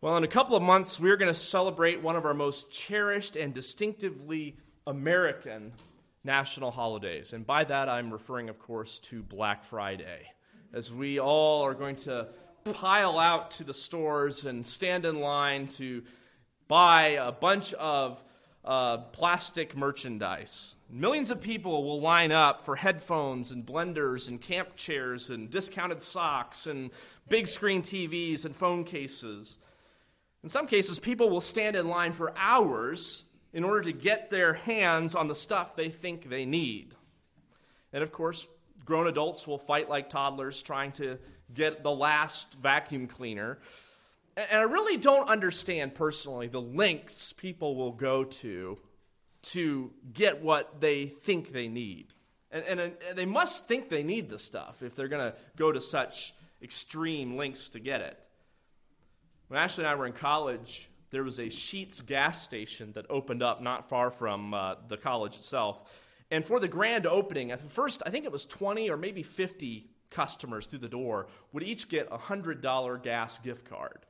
Well, in a couple of months, we're going to celebrate one of our most cherished and distinctively American national holidays. And by that, I'm referring, of course, to Black Friday, as we all are going to pile out to the stores and stand in line to buy a bunch of uh, plastic merchandise. Millions of people will line up for headphones and blenders and camp chairs and discounted socks and big screen TVs and phone cases. In some cases, people will stand in line for hours in order to get their hands on the stuff they think they need. And of course, grown adults will fight like toddlers trying to get the last vacuum cleaner. And I really don't understand personally the lengths people will go to to get what they think they need. And, and, and they must think they need the stuff if they're going to go to such extreme lengths to get it. When Ashley and I were in college, there was a Sheetz gas station that opened up not far from uh, the college itself. And for the grand opening, at first, I think it was 20 or maybe 50 customers through the door would each get a $100 gas gift card,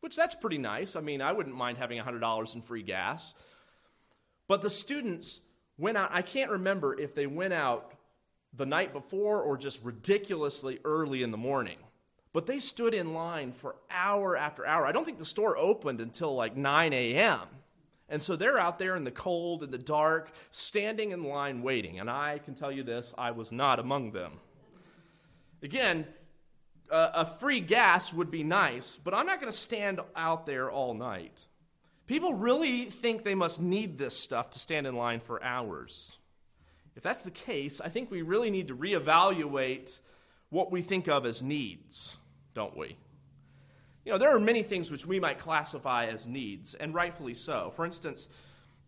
which that's pretty nice. I mean, I wouldn't mind having $100 in free gas. But the students went out, I can't remember if they went out the night before or just ridiculously early in the morning. But they stood in line for hour after hour. I don't think the store opened until like 9 a.m. And so they're out there in the cold, and the dark, standing in line waiting. And I can tell you this I was not among them. Again, uh, a free gas would be nice, but I'm not going to stand out there all night. People really think they must need this stuff to stand in line for hours. If that's the case, I think we really need to reevaluate what we think of as needs don't we? You know, there are many things which we might classify as needs, and rightfully so. For instance,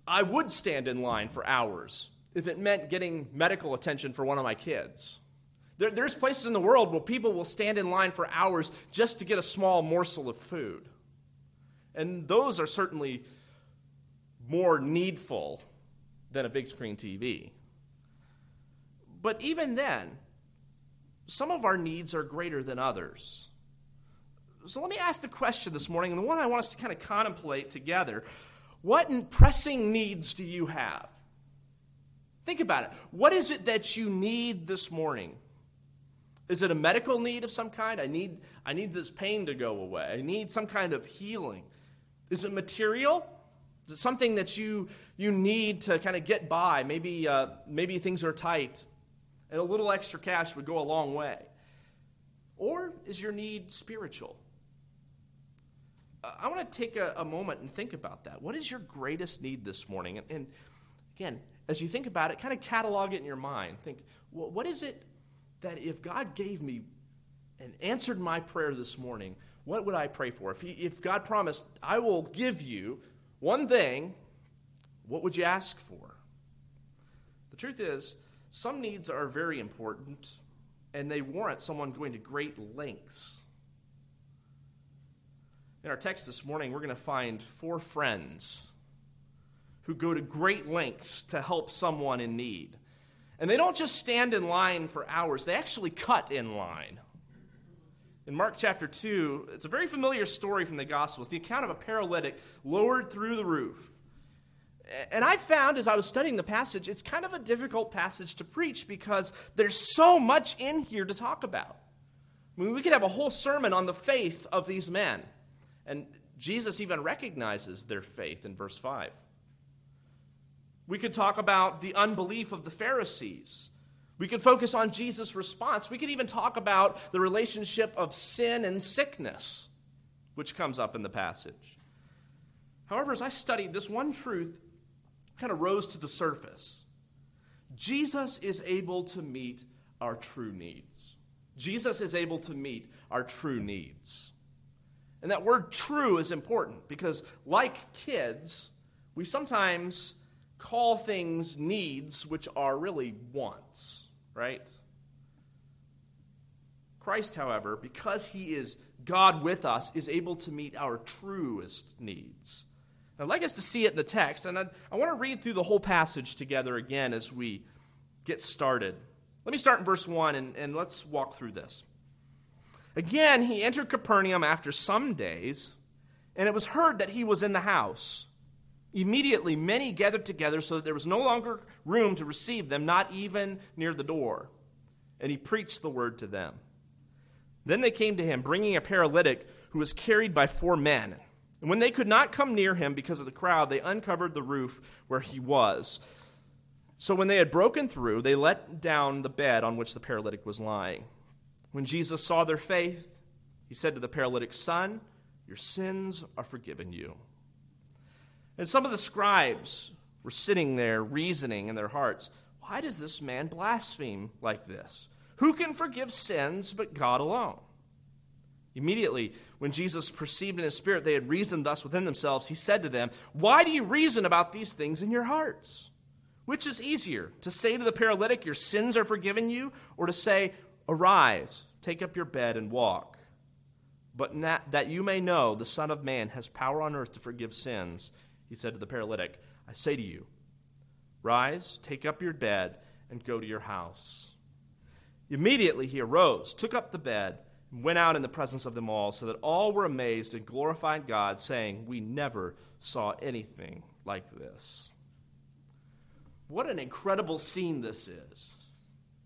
I would stand in line for hours if it meant getting medical attention for one of my kids. There, there's places in the world where people will stand in line for hours just to get a small morsel of food. And those are certainly more needful than a big screen TV. But even then, some of our needs are greater than others. So let me ask the question this morning, and the one I want us to kind of contemplate together. What pressing needs do you have? Think about it. What is it that you need this morning? Is it a medical need of some kind? I need, I need this pain to go away. I need some kind of healing. Is it material? Is it something that you, you need to kind of get by? Maybe, uh, maybe things are tight, and a little extra cash would go a long way. Or is your need spiritual? I want to take a, a, moment and think about that. What is your greatest need this morning? And, and again, as you think about it, kind of catalog it in your mind. Think, well, what is it that if God gave me and answered my prayer this morning, what would I pray for? If, he, if God promised, I will give you one thing, what would you ask for? The truth is, some needs are very important and they warrant someone going to great lengths in our text this morning, we're going to find four friends who go to great lengths to help someone in need. And they don't just stand in line for hours, they actually cut in line. In Mark chapter 2, it's a very familiar story from the Gospels, the account of a paralytic lowered through the roof. And I found as I was studying the passage, it's kind of a difficult passage to preach because there's so much in here to talk about. I mean, we could have a whole sermon on the faith of these men. And Jesus even recognizes their faith in verse 5. We could talk about the unbelief of the Pharisees. We could focus on Jesus' response. We could even talk about the relationship of sin and sickness, which comes up in the passage. However, as I studied, this one truth kind of rose to the surface. Jesus is able to meet our true needs. Jesus is able to meet our true needs. And that word true is important because, like kids, we sometimes call things needs which are really wants, right? Christ, however, because he is God with us, is able to meet our truest needs. I'd like us to see it in the text, and I, I want to read through the whole passage together again as we get started. Let me start in verse 1 and, and let's walk through this. Again, he entered Capernaum after some days, and it was heard that he was in the house. Immediately, many gathered together so that there was no longer room to receive them, not even near the door. And he preached the word to them. Then they came to him, bringing a paralytic who was carried by four men. And when they could not come near him because of the crowd, they uncovered the roof where he was. So when they had broken through, they let down the bed on which the paralytic was lying. When Jesus saw their faith, he said to the paralytic, Son, your sins are forgiven you. And some of the scribes were sitting there reasoning in their hearts, Why does this man blaspheme like this? Who can forgive sins but God alone? Immediately, when Jesus perceived in his spirit they had reasoned thus within themselves, he said to them, Why do you reason about these things in your hearts? Which is easier, to say to the paralytic, Your sins are forgiven you, or to say, Arise, take up your bed, and walk? But that you may know the Son of Man has power on earth to forgive sins, he said to the paralytic, I say to you, Rise, take up your bed, and go to your house. Immediately he arose, took up the bed, and went out in the presence of them all, so that all were amazed and glorified God, saying, We never saw anything like this. What an incredible scene this is.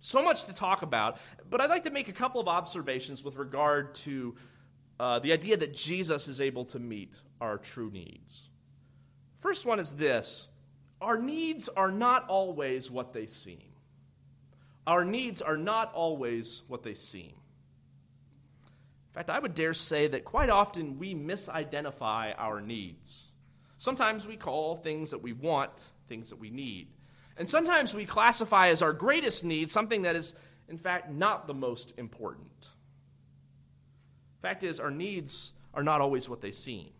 So much to talk about, but I'd like to make a couple of observations with regard to uh, the idea that Jesus is able to meet our true needs. First one is this our needs are not always what they seem. Our needs are not always what they seem. In fact, I would dare say that quite often we misidentify our needs. Sometimes we call things that we want things that we need. And sometimes we classify as our greatest need something that is, in fact, not the most important. Fact is, our needs are not always what they seem.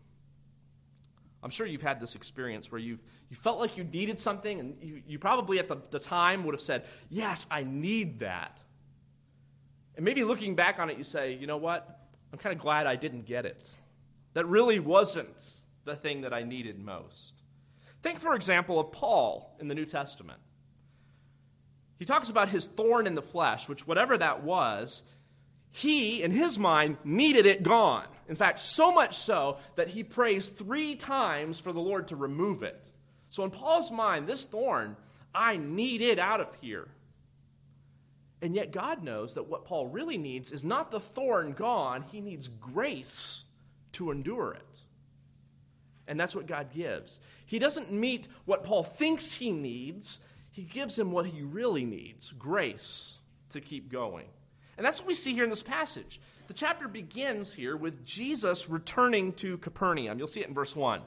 I'm sure you've had this experience where you've you felt like you needed something, and you, you probably at the, the time would have said, Yes, I need that. And maybe looking back on it, you say, You know what? I'm kind of glad I didn't get it. That really wasn't the thing that I needed most. Think, for example, of Paul in the New Testament. He talks about his thorn in the flesh, which, whatever that was, he, in his mind, needed it gone. In fact, so much so that he prays three times for the Lord to remove it. So, in Paul's mind, this thorn, I need it out of here. And yet, God knows that what Paul really needs is not the thorn gone, he needs grace to endure it. And that's what God gives. He doesn't meet what Paul thinks he needs, he gives him what he really needs grace to keep going. And that's what we see here in this passage. The chapter begins here with Jesus returning to Capernaum. You'll see it in verse 1.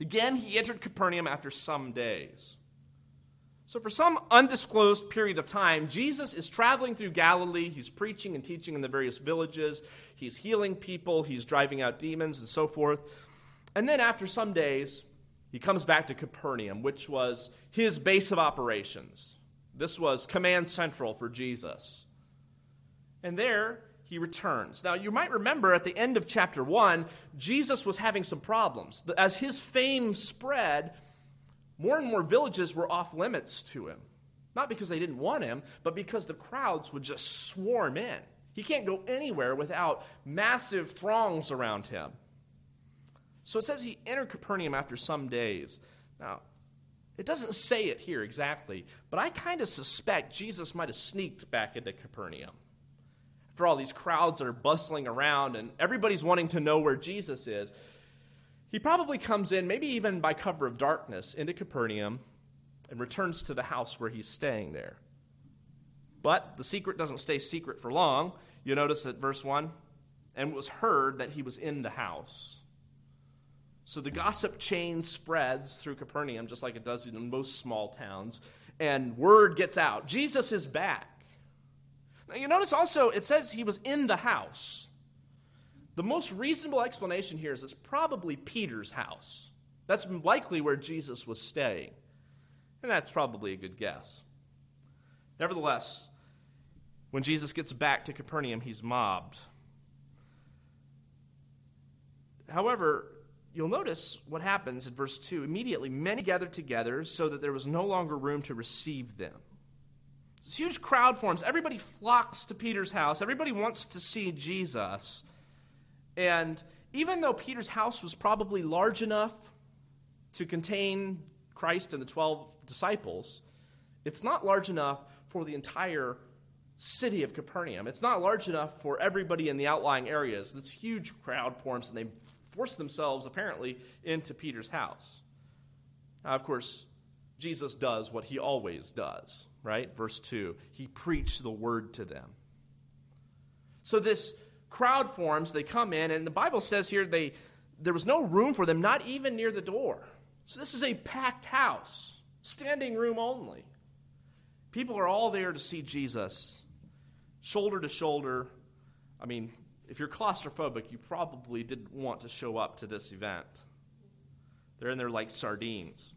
Again, he entered Capernaum after some days. So, for some undisclosed period of time, Jesus is traveling through Galilee. He's preaching and teaching in the various villages. He's healing people. He's driving out demons and so forth. And then after some days, he comes back to Capernaum, which was his base of operations. This was command central for Jesus. And there he returns. Now, you might remember at the end of chapter 1, Jesus was having some problems. As his fame spread, more and more villages were off limits to him. Not because they didn't want him, but because the crowds would just swarm in. He can't go anywhere without massive throngs around him. So it says he entered Capernaum after some days. Now, it doesn't say it here exactly, but I kind of suspect Jesus might have sneaked back into Capernaum. For all these crowds are bustling around and everybody's wanting to know where Jesus is, he probably comes in, maybe even by cover of darkness, into Capernaum and returns to the house where he's staying there. But the secret doesn't stay secret for long. You notice at verse 1 and it was heard that he was in the house. So the gossip chain spreads through Capernaum, just like it does in most small towns, and word gets out Jesus is back. Now, you notice also it says he was in the house. The most reasonable explanation here is it's probably Peter's house. That's likely where Jesus was staying. And that's probably a good guess. Nevertheless, when Jesus gets back to Capernaum, he's mobbed. However, you'll notice what happens in verse 2. Immediately, many gathered together so that there was no longer room to receive them. This huge crowd forms. Everybody flocks to Peter's house. Everybody wants to see Jesus. And even though Peter's house was probably large enough to contain Christ and the 12 disciples, it's not large enough for the entire city of Capernaum. It's not large enough for everybody in the outlying areas. This huge crowd forms, and they force themselves, apparently, into Peter's house. Now, of course, Jesus does what he always does, right? Verse 2 He preached the word to them. So this crowd forms, they come in, and the Bible says here they, there was no room for them, not even near the door. So this is a packed house, standing room only. People are all there to see Jesus, shoulder to shoulder. I mean, if you're claustrophobic, you probably didn't want to show up to this event. They're in there like sardines.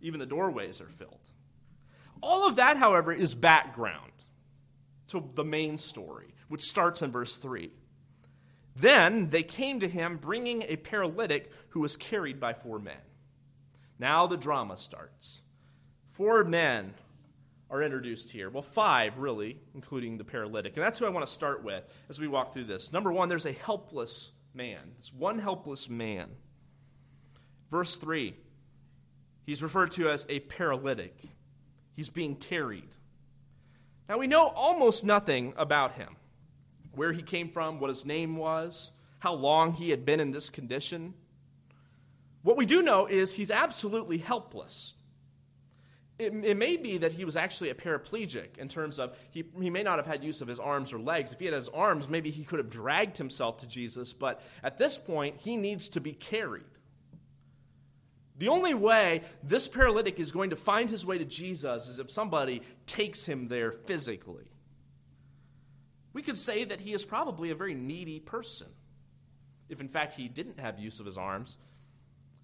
Even the doorways are filled. All of that, however, is background to the main story, which starts in verse 3. Then they came to him bringing a paralytic who was carried by four men. Now the drama starts. Four men are introduced here. Well, five, really, including the paralytic. And that's who I want to start with as we walk through this. Number one, there's a helpless man. It's one helpless man. Verse 3, he's referred to as a paralytic. He's being carried. Now, we know almost nothing about him where he came from, what his name was, how long he had been in this condition. What we do know is he's absolutely helpless. It, it, may be that he was actually a paraplegic in terms of he, he may not have had use of his arms or legs. If he had his arms, maybe he could have dragged himself to Jesus, but at this point, he needs to be carried. The only way this paralytic is going to find his way to Jesus is if somebody takes him there physically. We could say that he is probably a very needy person. If in fact he didn't have use of his arms,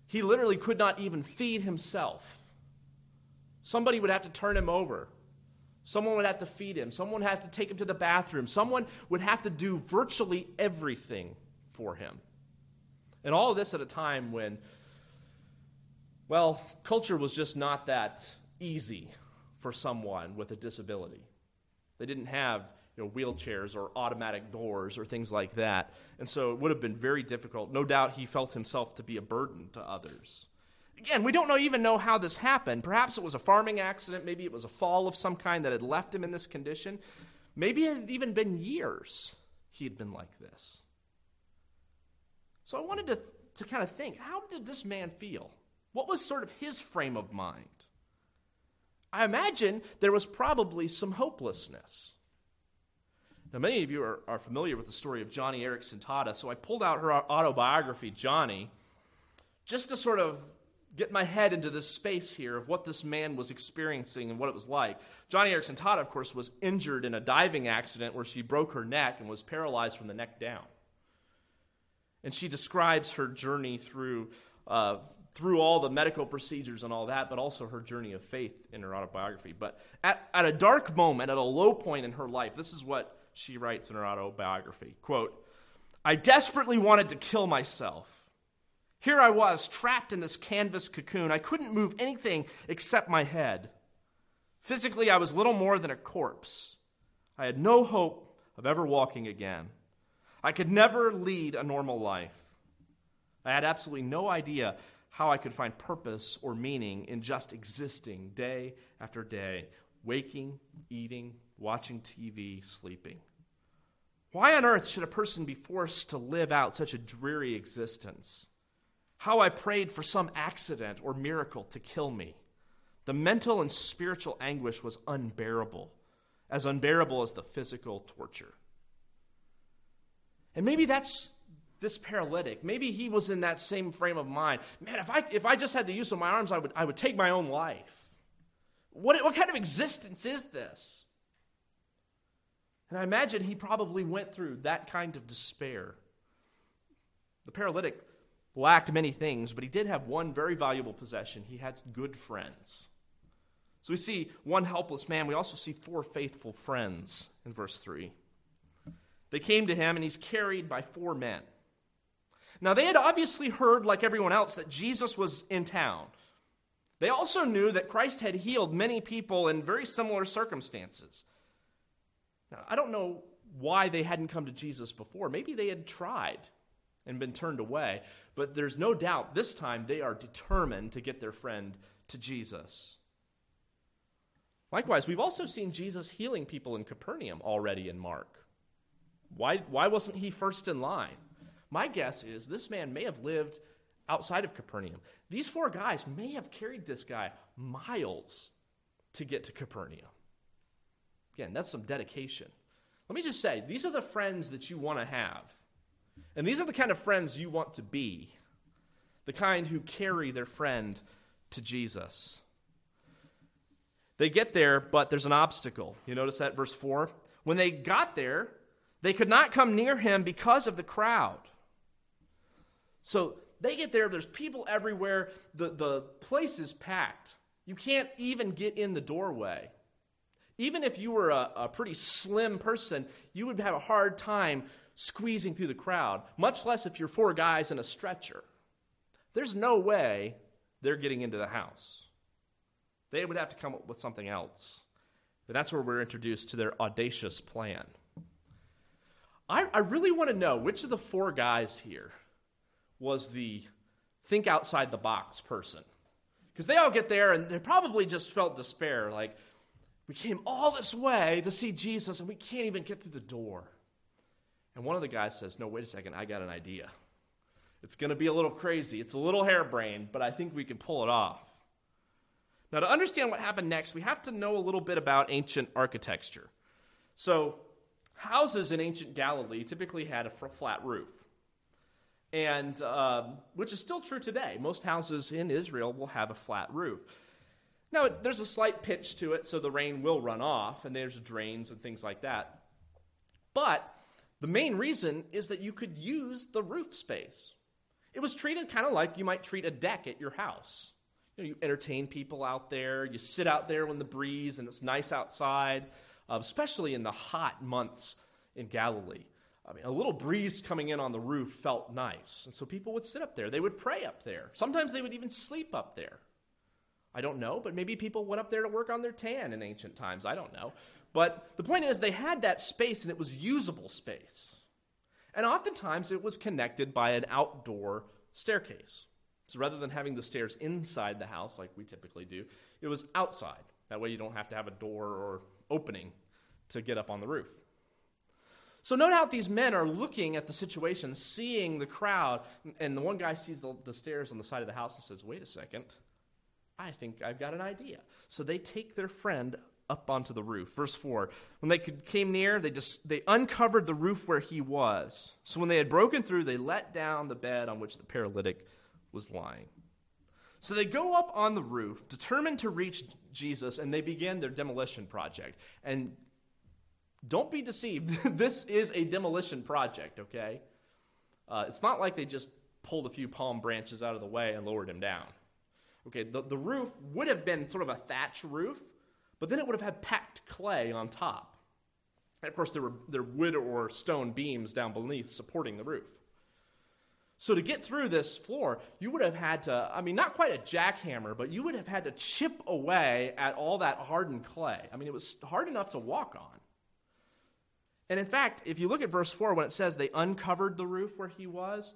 he literally could not even feed himself. Somebody would have to turn him over. Someone would have to feed him. Someone would have to take him to the bathroom. Someone would have to do virtually everything for him. And all of this at a time when, well, culture was just not that easy for someone with a disability. They didn't have you know, wheelchairs or automatic doors or things like that. And so it would have been very difficult. No doubt he felt himself to be a burden to others. Again, we don't know, even know how this happened. Perhaps it was a farming accident. Maybe it was a fall of some kind that had left him in this condition. Maybe it had even been years he had been like this. So I wanted to, to kind of think how did this man feel? What was sort of his frame of mind? I imagine there was probably some hopelessness. Now, many of you are, are familiar with the story of Joni Eareckson Tada, so I pulled out her autobiography, Joni, just to sort of get my head into this space here of what this man was experiencing and what it was like. Joni Eareckson Tada, of course, was injured in a diving accident where she broke her neck and was paralyzed from the neck down. And she describes her journey through, uh, through all the medical procedures and all that, but also her journey of faith in her autobiography. But at, at a dark moment, at a low point in her life, this is what she writes in her autobiography quote i desperately wanted to kill myself here i was trapped in this canvas cocoon. I couldn't move anything except my head. Physically i was little more than a corpse. I had no hope of ever walking again. I could never lead a normal life. I had absolutely no idea how i could find purpose or meaning in just existing day after day waking eating watching tv sleeping. Why on earth should a person be forced to live out such a dreary existence? How I prayed for some accident or miracle to kill me. The mental and spiritual anguish was unbearable, as unbearable as the physical torture. And maybe that's this paralytic. Maybe he was in that same frame of mind. Man, if I, if I just had the use of my arms, I would, I would take my own life. What, what kind of existence is this? And I imagine he probably went through that kind of despair. The paralytic lacked many things, but he did have one very valuable possession. He had good friends. So we see one helpless man. We also see four faithful friends in verse 3. They came to him, and he's carried by four men. Now, they had obviously heard, like everyone else, that Jesus was in town. They also knew that Christ had healed many people in very similar circumstances. Now, I don't know why they hadn't come to Jesus before. Maybe they had tried and been turned away. But there's no doubt this time they are determined to get their friend to Jesus. Likewise, we've also seen Jesus healing people in Capernaum already in Mark. Why, why wasn't he first in line? My guess is this man may have lived outside of Capernaum. These four guys may have carried this guy miles to get to Capernaum. Again, that's some dedication. Let me just say, these are the friends that you want to have. And these are the kind of friends you want to be. The kind who carry their friend to Jesus. They get there, but there's an obstacle. You notice that verse 4? When they got there, they could not come near him because of the crowd. So they get there, there's people everywhere, the, the place is packed. You can't even get in the doorway. Even if you were a, a pretty slim person, you would have a hard time squeezing through the crowd, much less if you're four guys in a stretcher. There's no way they're getting into the house. They would have to come up with something else. That's where we're introduced to their audacious plan. I, I really want to know which of the four guys here was the think outside the box person. Because they all get there and they probably just felt despair like, we came all this way to see Jesus and we can't even get through the door. And one of the guys says, No, wait a second, I got an idea. It's going to be a little crazy. It's a little harebrained, but I think we can pull it off. Now, to understand what happened next, we have to know a little bit about ancient architecture. So, houses in ancient Galilee typically had a flat roof, and um, which is still true today. Most houses in Israel will have a flat roof. Now, there's a slight pitch to it, so the rain will run off, and there's drains and things like that. But the main reason is that you could use the roof space. It was treated kind of like you might treat a deck at your house. You, know, you entertain people out there. You sit out there when the breeze and it's nice outside, uh, especially in the hot months in Galilee. I mean, a little breeze coming in on the roof felt nice. And so people would sit up there. They would pray up there. Sometimes they would even sleep up there. I don't know, but maybe people went up there to work on their tan in ancient times. I don't know. But the point is, they had that space and it was usable space. And oftentimes it was connected by an outdoor staircase. So rather than having the stairs inside the house like we typically do, it was outside. That way you don't have to have a door or opening to get up on the roof. So no doubt these men are looking at the situation, seeing the crowd, and the one guy sees the, the stairs on the side of the house and says, Wait a second, I think I've got an idea. So they take their friend up onto the roof. Verse 4 When they came near, they, just, they uncovered the roof where he was. So when they had broken through, they let down the bed on which the paralytic was lying. So they go up on the roof, determined to reach Jesus, and they begin their demolition project. And don't be deceived, this is a demolition project, okay? Uh, it's not like they just pulled a few palm branches out of the way and lowered him down. Okay, the, the roof would have been sort of a thatch roof, but then it would have had packed clay on top. And of course, there were there wood or stone beams down beneath supporting the roof. So to get through this floor, you would have had to, I mean, not quite a jackhammer, but you would have had to chip away at all that hardened clay. I mean, it was hard enough to walk on. And in fact, if you look at verse 4, when it says they uncovered the roof where he was,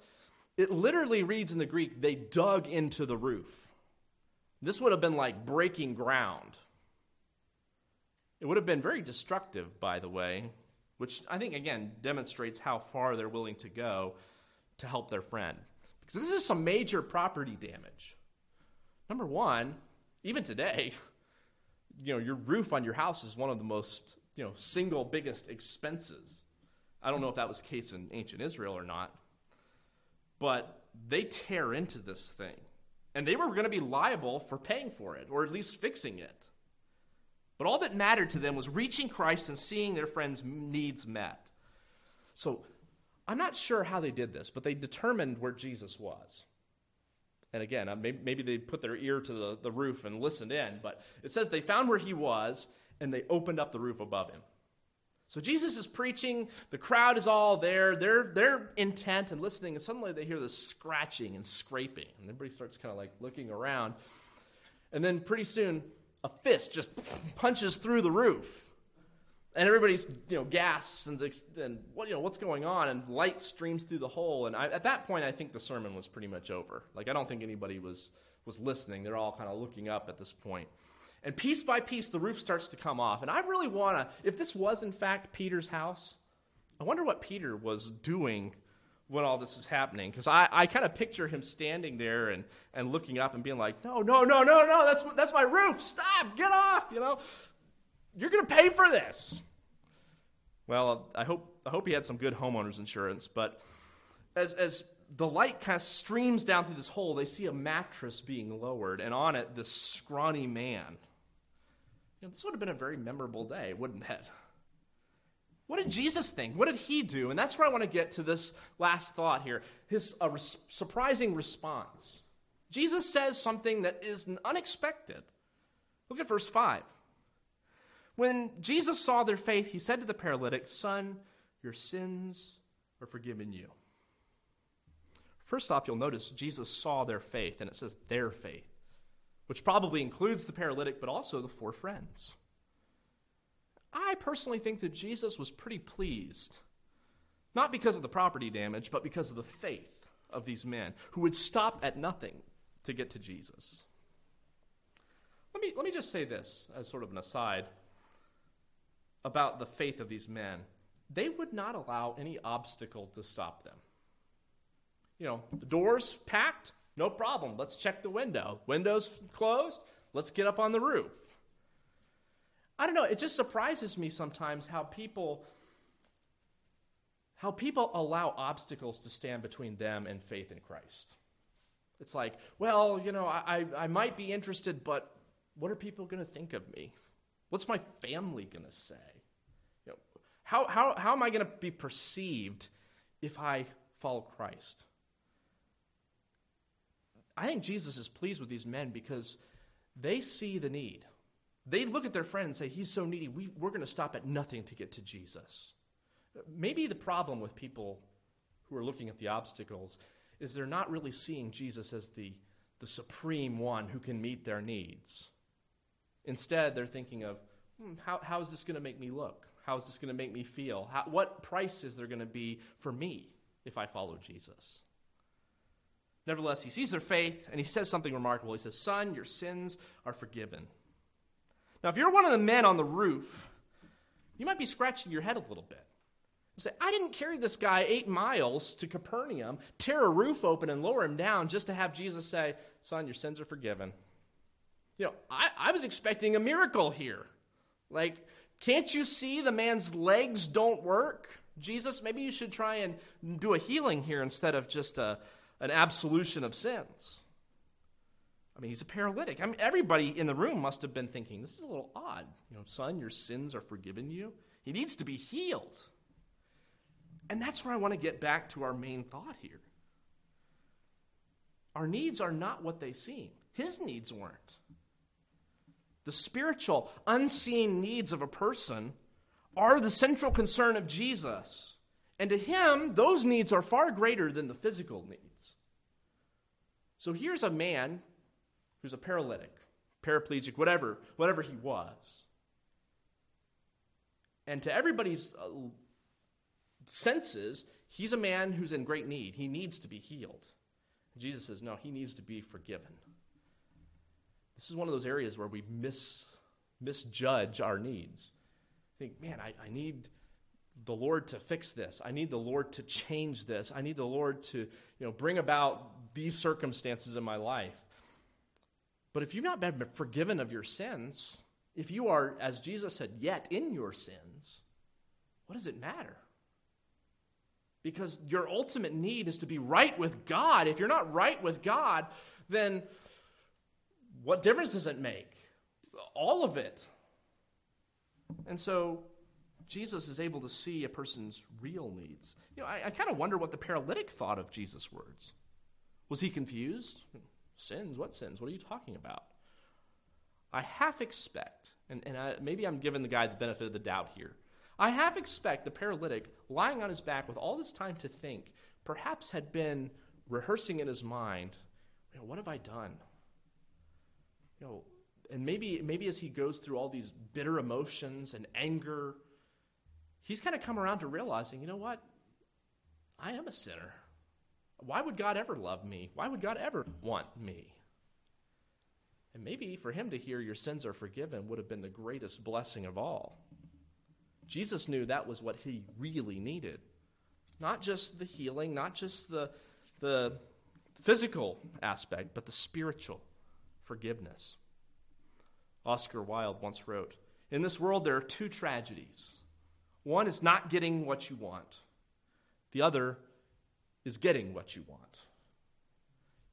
it literally reads in the Greek, they dug into the roof. This would have been like breaking ground. It would have been very destructive, by the way, which I think, again, demonstrates how far they're willing to go to help their friend. Because this is some major property damage. Number one, even today, you know, your roof on your house is one of the most, you know, single biggest expenses. I don't know if that was the case in ancient Israel or not, but they tear into this thing. And they were going to be liable for paying for it, or at least fixing it. But all that mattered to them was reaching Christ and seeing their friends' needs met. So I'm not sure how they did this, but they determined where Jesus was. And again, uh, maybe, they put their ear to the, the roof and listened in, but it says they found where he was and they opened up the roof above him. So Jesus is preaching, the crowd is all there, they're, they're intent and listening, and suddenly they hear this scratching and scraping. And everybody starts kind of like looking around. And then pretty soon, a fist just punches through the roof. And everybody's, you know, gasps and, and what, you know, what's going on? And light streams through the hole. And I, at that point, I think the sermon was pretty much over. Like, I don't think anybody was, was listening. They're all kind of looking up at this point. And piece by piece, the roof starts to come off. And I really want to, if this was in fact Peter's house, I wonder what Peter was doing when all this is happening. Because I, I kind of picture him standing there and, and looking up and being like, no, no, no, no, no, that's, that's my roof. Stop, get off, you know. You're going to pay for this. Well, I hope, I hope he had some good homeowner's insurance. But as, as the light kind of streams down through this hole, they see a mattress being lowered, and on it, this scrawny man. You know, this would have been a very memorable day, wouldn't it? What did Jesus think? What did he do? And that's where I want to get to this last thought here his a res- surprising response. Jesus says something that is unexpected. Look at verse 5. When Jesus saw their faith, he said to the paralytic, Son, your sins are forgiven you. First off, you'll notice Jesus saw their faith, and it says their faith, which probably includes the paralytic, but also the four friends. I personally think that Jesus was pretty pleased, not because of the property damage, but because of the faith of these men who would stop at nothing to get to Jesus. Let me, let me just say this as sort of an aside about the faith of these men. They would not allow any obstacle to stop them. You know, the doors packed, no problem. Let's check the window. Windows closed, let's get up on the roof. I don't know, it just surprises me sometimes how people how people allow obstacles to stand between them and faith in Christ. It's like, well, you know, I, I might be interested, but what are people going to think of me? What's my family going to say? You know, how, how, how am I going to be perceived if I follow Christ? I think Jesus is pleased with these men because they see the need. They look at their friend and say, He's so needy, we, we're going to stop at nothing to get to Jesus. Maybe the problem with people who are looking at the obstacles is they're not really seeing Jesus as the, the supreme one who can meet their needs. Instead, they're thinking of, hmm, how, how is this going to make me look? How is this going to make me feel? How, what price is there going to be for me if I follow Jesus? Nevertheless, he sees their faith and he says something remarkable. He says, Son, your sins are forgiven. Now, if you're one of the men on the roof, you might be scratching your head a little bit. You say, I didn't carry this guy eight miles to Capernaum, tear a roof open and lower him down just to have Jesus say, Son, your sins are forgiven. You know, I, I was expecting a miracle here. Like, can't you see the man's legs don't work? Jesus, maybe you should try and do a healing here instead of just a, an absolution of sins. Mean, he's a paralytic. I mean, everybody in the room must have been thinking, this is a little odd. You know, son, your sins are forgiven you. He needs to be healed. And that's where I want to get back to our main thought here. Our needs are not what they seem, his needs weren't. The spiritual, unseen needs of a person are the central concern of Jesus. And to him, those needs are far greater than the physical needs. So here's a man who's a paralytic, paraplegic, whatever, whatever he was. And to everybody's uh, senses, he's a man who's in great need. He needs to be healed. Jesus says, no, he needs to be forgiven. This is one of those areas where we mis, misjudge our needs. Think, man, I, I need the Lord to fix this. I need the Lord to change this. I need the Lord to, you know, bring about these circumstances in my life. But if you've not been forgiven of your sins, if you are, as Jesus said, yet in your sins, what does it matter? Because your ultimate need is to be right with God. If you're not right with God, then what difference does it make? All of it. And so Jesus is able to see a person's real needs. You know, I, I kind of wonder what the paralytic thought of Jesus' words. Was he confused? Sins? What sins? What are you talking about? I half expect, and, and I, maybe I'm giving the guy the benefit of the doubt here. I half expect the paralytic, lying on his back with all this time to think, perhaps had been rehearsing in his mind, you know, what have I done? You know, and maybe maybe as he goes through all these bitter emotions and anger he's kind of come around to realizing, you know what? I am a sinner. Why would God ever love me? Why would God ever want me? And maybe for him to hear your sins are forgiven would have been the greatest blessing of all. Jesus knew that was what he really needed. Not just the healing, not just the, the physical aspect, but the spiritual forgiveness. Oscar Wilde once wrote In this world, there are two tragedies. One is not getting what you want, the other is getting what you want.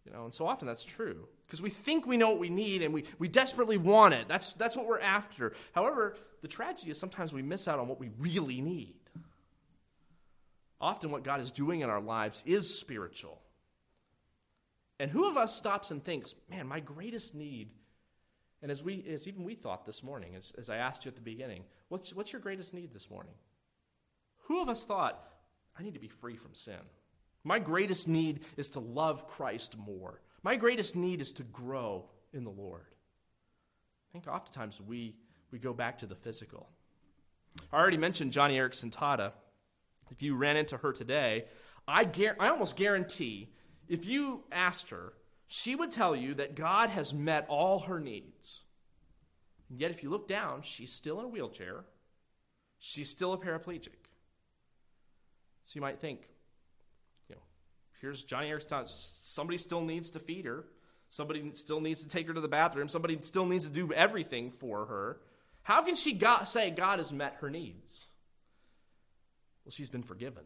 You know, and so often that's true because we think we know what we need and we, we desperately want it. That's, that's what we're after. However, the tragedy is sometimes we miss out on what we really need. Often, what God is doing in our lives is spiritual. And who of us stops and thinks, man, my greatest need, and as, we, as even we thought this morning, as, as I asked you at the beginning, what's, what's your greatest need this morning? Who of us thought, I need to be free from sin? My greatest need is to love Christ more. My greatest need is to grow in the Lord. I think oftentimes we, we go back to the physical. I already mentioned Joni Eareckson Tada. If you ran into her today, I, gar- I almost guarantee if you asked her, she would tell you that God has met all her needs. And yet, if you look down, she's still in a wheelchair, she's still a paraplegic. So you might think, Here's Joni Eareckson. Somebody still needs to feed her. Somebody still needs to take her to the bathroom. Somebody still needs to do everything for her. How can she say God has met her needs? Well, she's been forgiven.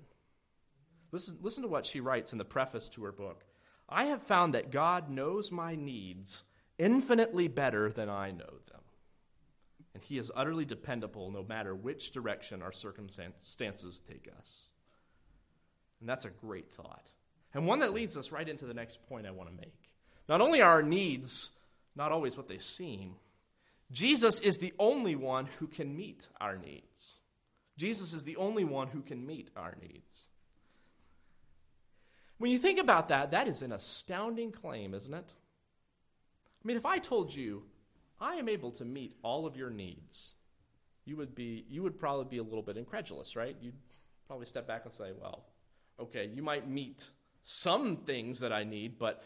Listen, listen to what she writes in the preface to her book. I have found that God knows my needs infinitely better than I know them. And He is utterly dependable no matter which direction our circumstances take us. And that's a great thought. And one that leads us right into the next point I want to make. Not only are our needs not always what they seem, Jesus is the only one who can meet our needs. Jesus is the only one who can meet our needs. When you think about that, that is an astounding claim, isn't it? I mean, if I told you, I am able to meet all of your needs, you would be you would probably be a little bit incredulous, right? You'd probably step back and say, well, okay, you might meet some things that I need, but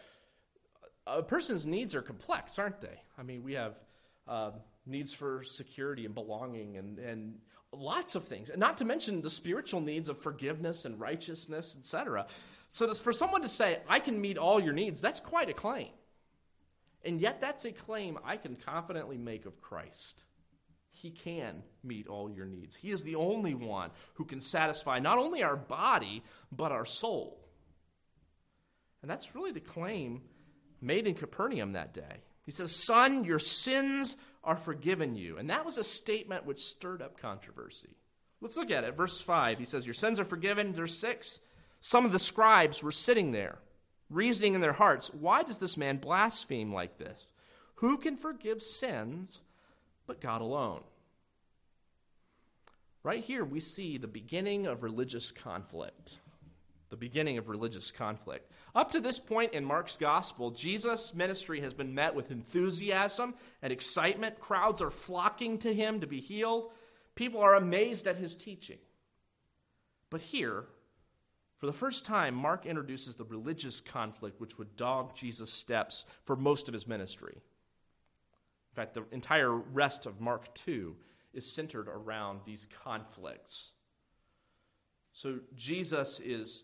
a person's needs are complex, aren't they? I mean, we have uh, needs for security and belonging and, and lots of things, and not to mention the spiritual needs of forgiveness and righteousness, etc. So, for someone to say, I can meet all your needs, that's quite a claim. And yet, that's a claim I can confidently make of Christ. He can meet all your needs. He is the only one who can satisfy not only our body, but our soul. And that's really the claim made in Capernaum that day. He says, Son, your sins are forgiven you. And that was a statement which stirred up controversy. Let's look at it. Verse 5, he says, Your sins are forgiven. Verse 6, some of the scribes were sitting there, reasoning in their hearts, Why does this man blaspheme like this? Who can forgive sins but God alone? Right here, we see the beginning of religious conflict the beginning of religious conflict. Up to this point in Mark's gospel, Jesus' ministry has been met with enthusiasm and excitement. Crowds are flocking to him to be healed. People are amazed at his teaching. But here, for the first time, Mark introduces the religious conflict which would dog Jesus' steps for most of his ministry. In fact, the entire rest of Mark 2 is centered around these conflicts. So Jesus is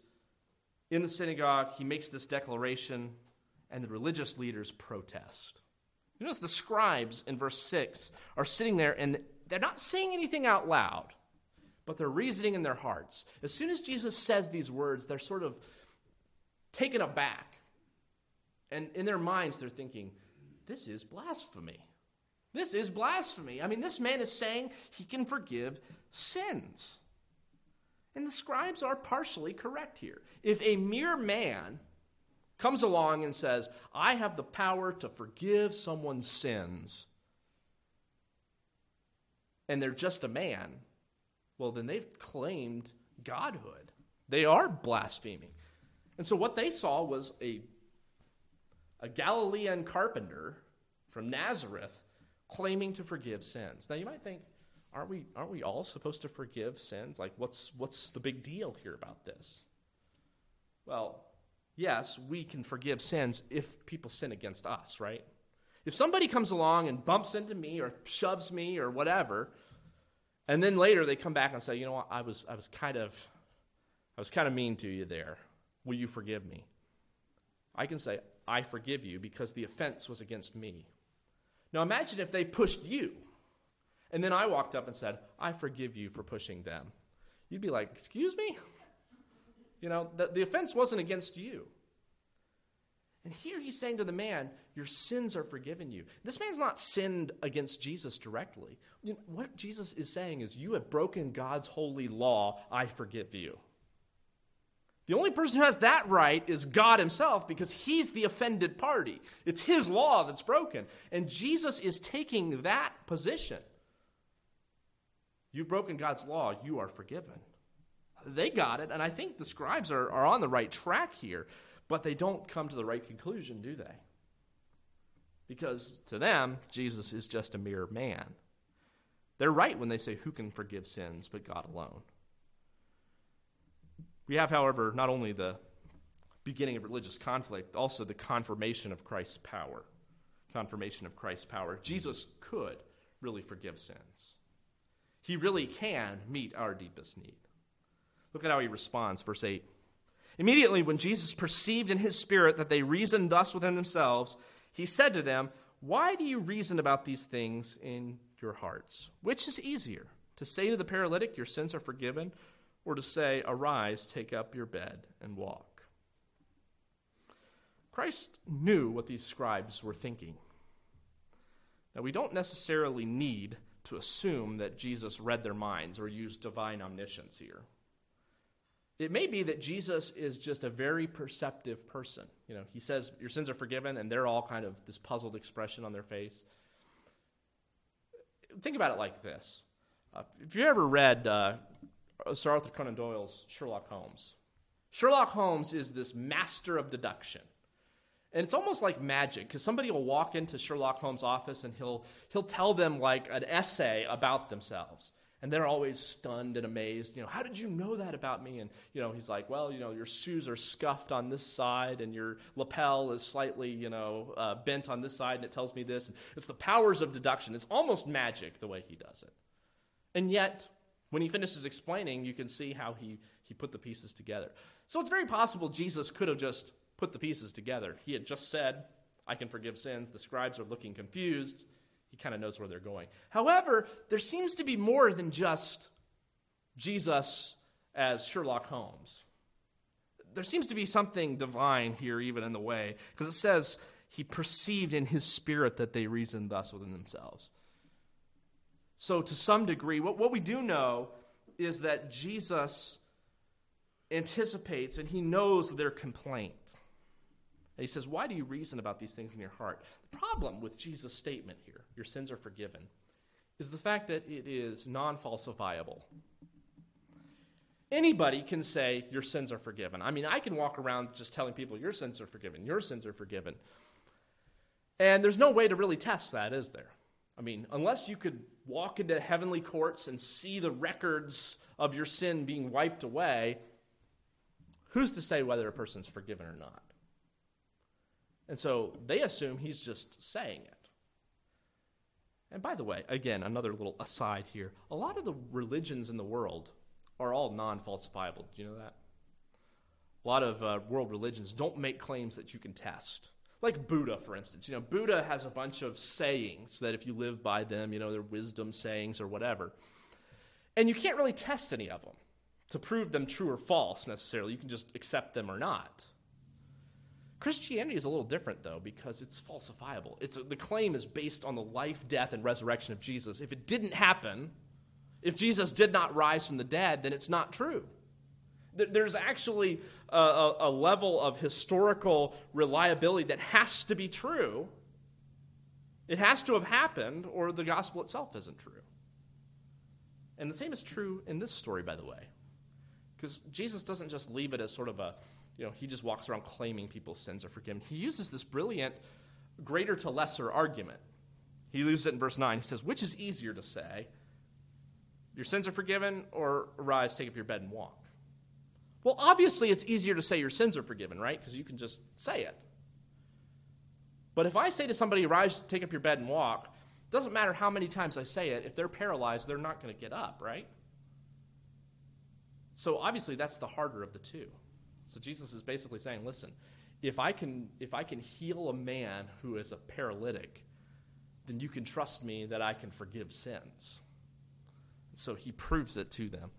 in the synagogue, he makes this declaration, and the religious leaders protest. You notice the scribes in verse 6 are sitting there and they're not saying anything out loud, but they're reasoning in their hearts. As soon as Jesus says these words, they're sort of taken aback. And in their minds, they're thinking, this is blasphemy. This is blasphemy. I mean, this man is saying he can forgive sins. And the scribes are partially correct here. If a mere man comes along and says, I have the power to forgive someone's sins, and they're just a man, well, then they've claimed godhood. They are blaspheming. And so what they saw was a, a Galilean carpenter from Nazareth claiming to forgive sins. Now you might think, aren't we, aren't we all supposed to forgive sins? Like, what's, what's the big deal here about this? Well, yes, we can forgive sins if people sin against us, right? If somebody comes along and bumps into me or shoves me or whatever, and then later they come back and say, you know what, I was, I was kind of, I was kind of mean to you there. Will you forgive me? I can say, I forgive you because the offense was against me. Now imagine if they pushed you, and then I walked up and said, I forgive you for pushing them. You'd be like, Excuse me? You know, the, the offense wasn't against you. And here he's saying to the man, Your sins are forgiven you. This man's not sinned against Jesus directly. You know, what Jesus is saying is, You have broken God's holy law, I forgive you. The only person who has that right is God Himself because He's the offended party. It's His law that's broken. And Jesus is taking that position. You've broken God's law, you are forgiven. They got it, and I think the scribes are, are on the right track here, but they don't come to the right conclusion, do they? Because to them, Jesus is just a mere man. They're right when they say, Who can forgive sins but God alone? We have, however, not only the beginning of religious conflict, also the confirmation of Christ's power. Confirmation of Christ's power. Jesus could really forgive sins. He really can meet our deepest need. Look at how he responds, verse 8. Immediately, when Jesus perceived in his spirit that they reasoned thus within themselves, he said to them, Why do you reason about these things in your hearts? Which is easier, to say to the paralytic, Your sins are forgiven, or to say, Arise, take up your bed, and walk. Christ knew what these scribes were thinking. Now, we don't necessarily need to assume that Jesus read their minds or used divine omniscience here. It may be that Jesus is just a very perceptive person. You know, he says, Your sins are forgiven, and they're all kind of this puzzled expression on their face. Think about it like this. Uh, if you ever read uh, Sir Arthur Conan Doyle's Sherlock Holmes. Sherlock Holmes is this master of deduction. And it's almost like magic because somebody will walk into Sherlock Holmes' office and he'll, he'll tell them like an essay about themselves. And they're always stunned and amazed. You know, how did you know that about me? And, you know, he's like, well, you know, your shoes are scuffed on this side and your lapel is slightly, you know, uh, bent on this side and it tells me this. And it's the powers of deduction. It's almost magic the way he does it. And yet, when he finishes explaining, you can see how he, he put the pieces together. So it's very possible Jesus could have just put the pieces together. He had just said, I can forgive sins. The scribes are looking confused. He kind of knows where they're going. However, there seems to be more than just Jesus as Sherlock Holmes. There seems to be something divine here, even in the way, because it says he perceived in his spirit that they reasoned thus within themselves. So, to some degree, what, what we do know is that Jesus anticipates and he knows their complaint. And he says, Why do you reason about these things in your heart? The problem with Jesus' statement here, your sins are forgiven, is the fact that it is non falsifiable. Anybody can say, Your sins are forgiven. I mean, I can walk around just telling people, Your sins are forgiven, your sins are forgiven. And there's no way to really test that, is there? I mean, unless you could walk into heavenly courts and see the records of your sin being wiped away, who's to say whether a person's forgiven or not? And so they assume he's just saying it. And by the way, again, another little aside here a lot of the religions in the world are all non falsifiable. Do you know that? A lot of uh, world religions don't make claims that you can test like Buddha, for instance. You know, Buddha has a bunch of sayings that if you live by them, you know, they're wisdom sayings or whatever. And you can't really test any of them to prove them true or false necessarily. You can just accept them or not. Christianity is a little different, though, because it's falsifiable. It's the claim is based on the life, death, and resurrection of Jesus. If it didn't happen, if Jesus did not rise from the dead, then it's not true. There's actually a, a, level of historical reliability that has to be true. It has to have happened, or the gospel itself isn't true. And the same is true in this story, by the way. Because Jesus doesn't just leave it as sort of a, you know, he just walks around claiming people's sins are forgiven. He uses this brilliant greater to lesser argument. He uses it in verse 9. He says, Which is easier to say, Your sins are forgiven, or rise, take up your bed, and walk. Well, obviously, it's easier to say your sins are forgiven, right? Because you can just say it. But if I say to somebody, rise, take up your bed, and walk, doesn't matter how many times I say it, if they're paralyzed, they're not going to get up, right? So obviously, that's the harder of the two. So Jesus is basically saying, listen, if I can, if I can heal a man who is a paralytic, then you can trust me that I can forgive sins. So he proves it to them.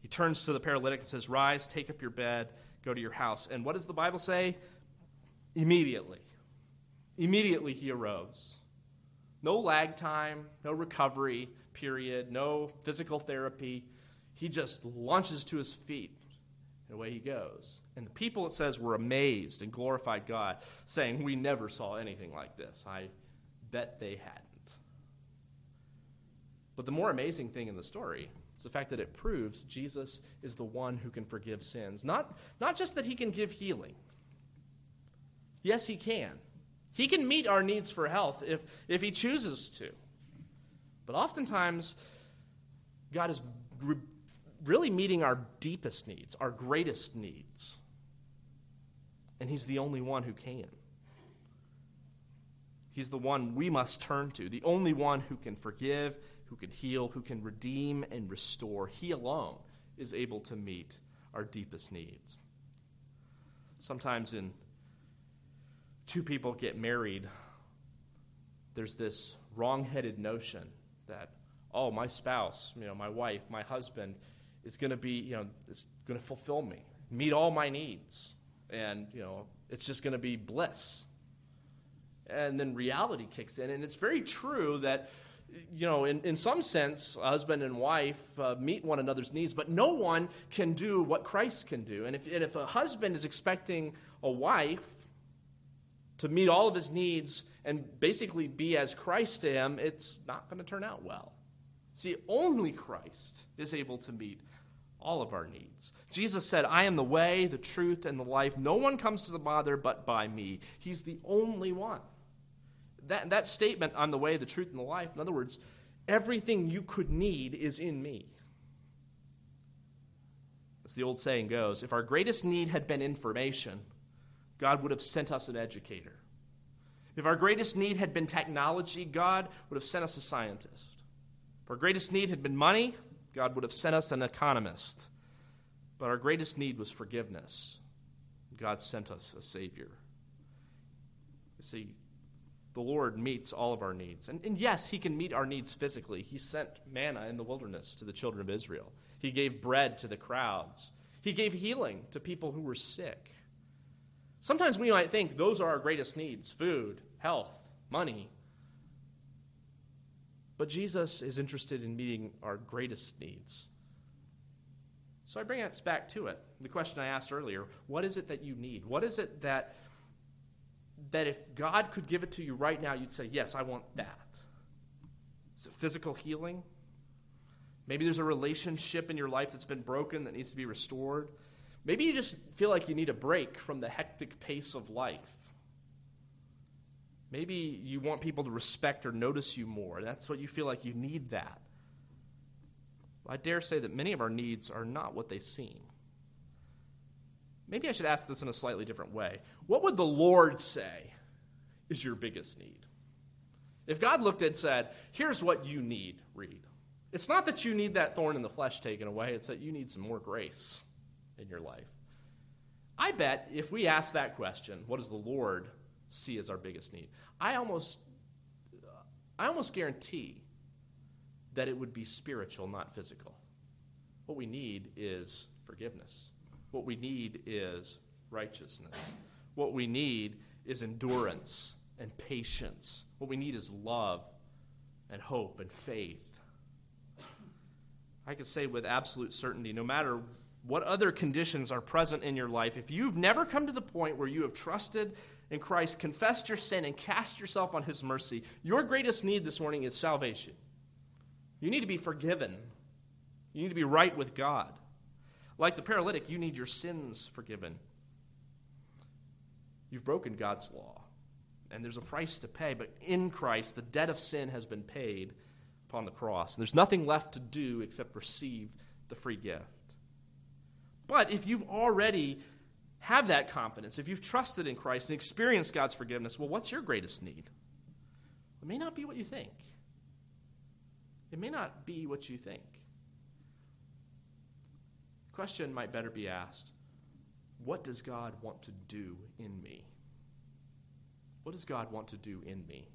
He turns to the paralytic and says, Rise, take up your bed, go to your house. And what does the Bible say? Immediately. Immediately he arose. No lag time, no recovery period, no physical therapy. He just launches to his feet, and away he goes. And the people, it says, were amazed and glorified God, saying, We never saw anything like this. I bet they hadn't. But the more amazing thing in the story is the fact that it proves Jesus is the one who can forgive sins. Not, not just that he can give healing. Yes, he can. He can meet our needs for health if, if he chooses to. But oftentimes, God is really meeting our deepest needs, our greatest needs. And he's the only one who can. He's the one we must turn to, the only one who can forgive, who can heal, who can redeem and restore. He alone is able to meet our deepest needs. Sometimes, in two people get married, there's this wrong-headed notion that, oh, my spouse, you know, my wife, my husband is going to be, you know, is going to fulfill me, meet all my needs, and you know, it's just going to be bliss and then reality kicks in. And it's very true that, you know, in, in some sense, husband and wife uh, meet one another's needs, but no one can do what Christ can do. And if, and if a husband is expecting a wife to meet all of his needs and basically be as Christ to him, it's not going to turn out well. See, only Christ is able to meet all of our needs. Jesus said, I am the way, the truth, and the life. No one comes to the Father but by me. He's the only one that, that statement, I'm the way, the truth, and the life, in other words, everything you could need is in me. As the old saying goes, if our greatest need had been information, God would have sent us an educator. If our greatest need had been technology, God would have sent us a scientist. If our greatest need had been money, God would have sent us an economist. But our greatest need was forgiveness. God sent us a Savior. You see, the Lord meets all of our needs. And, and, yes, He can meet our needs physically. He sent manna in the wilderness to the children of Israel, He gave bread to the crowds, He gave healing to people who were sick. Sometimes we might think those are our greatest needs food, health, money. But Jesus is interested in meeting our greatest needs. So I bring us back to it. The question I asked earlier what is it that you need? What is it that that if God could give it to you right now, you'd say, Yes, I want that. Is it physical healing? Maybe there's a relationship in your life that's been broken that needs to be restored. Maybe you just feel like you need a break from the hectic pace of life. Maybe you want people to respect or notice you more. That's what you feel like you need that. I dare say that many of our needs are not what they seem. Maybe I should ask this in a slightly different way. What would the Lord say is your biggest need? If God looked and said, Here's what you need, read. It's not that you need that thorn in the flesh taken away, it's that you need some more grace in your life. I bet if we ask that question, what does the Lord see as our biggest need? I almost I almost guarantee that it would be spiritual, not physical. What we need is forgiveness. What we need is righteousness. What we need is endurance and patience. What we need is love and hope and faith. I can say with absolute certainty no matter what other conditions are present in your life, if you've never come to the point where you have trusted in Christ, confessed your sin, and cast yourself on His mercy, your greatest need this morning is salvation. You need to be forgiven, you need to be right with God. Like the paralytic, you need your sins forgiven. You've broken God's law, and there's a price to pay, but in Christ, the debt of sin has been paid. upon the cross. And there's nothing left to do except receive the free gift. But if you've already have that confidence, if you've trusted in Christ and experienced God's forgiveness, well, what's your greatest need? It may not be what you think. It may not be what you think. The question might better be asked what does God want to do in me? What does God want to do in me?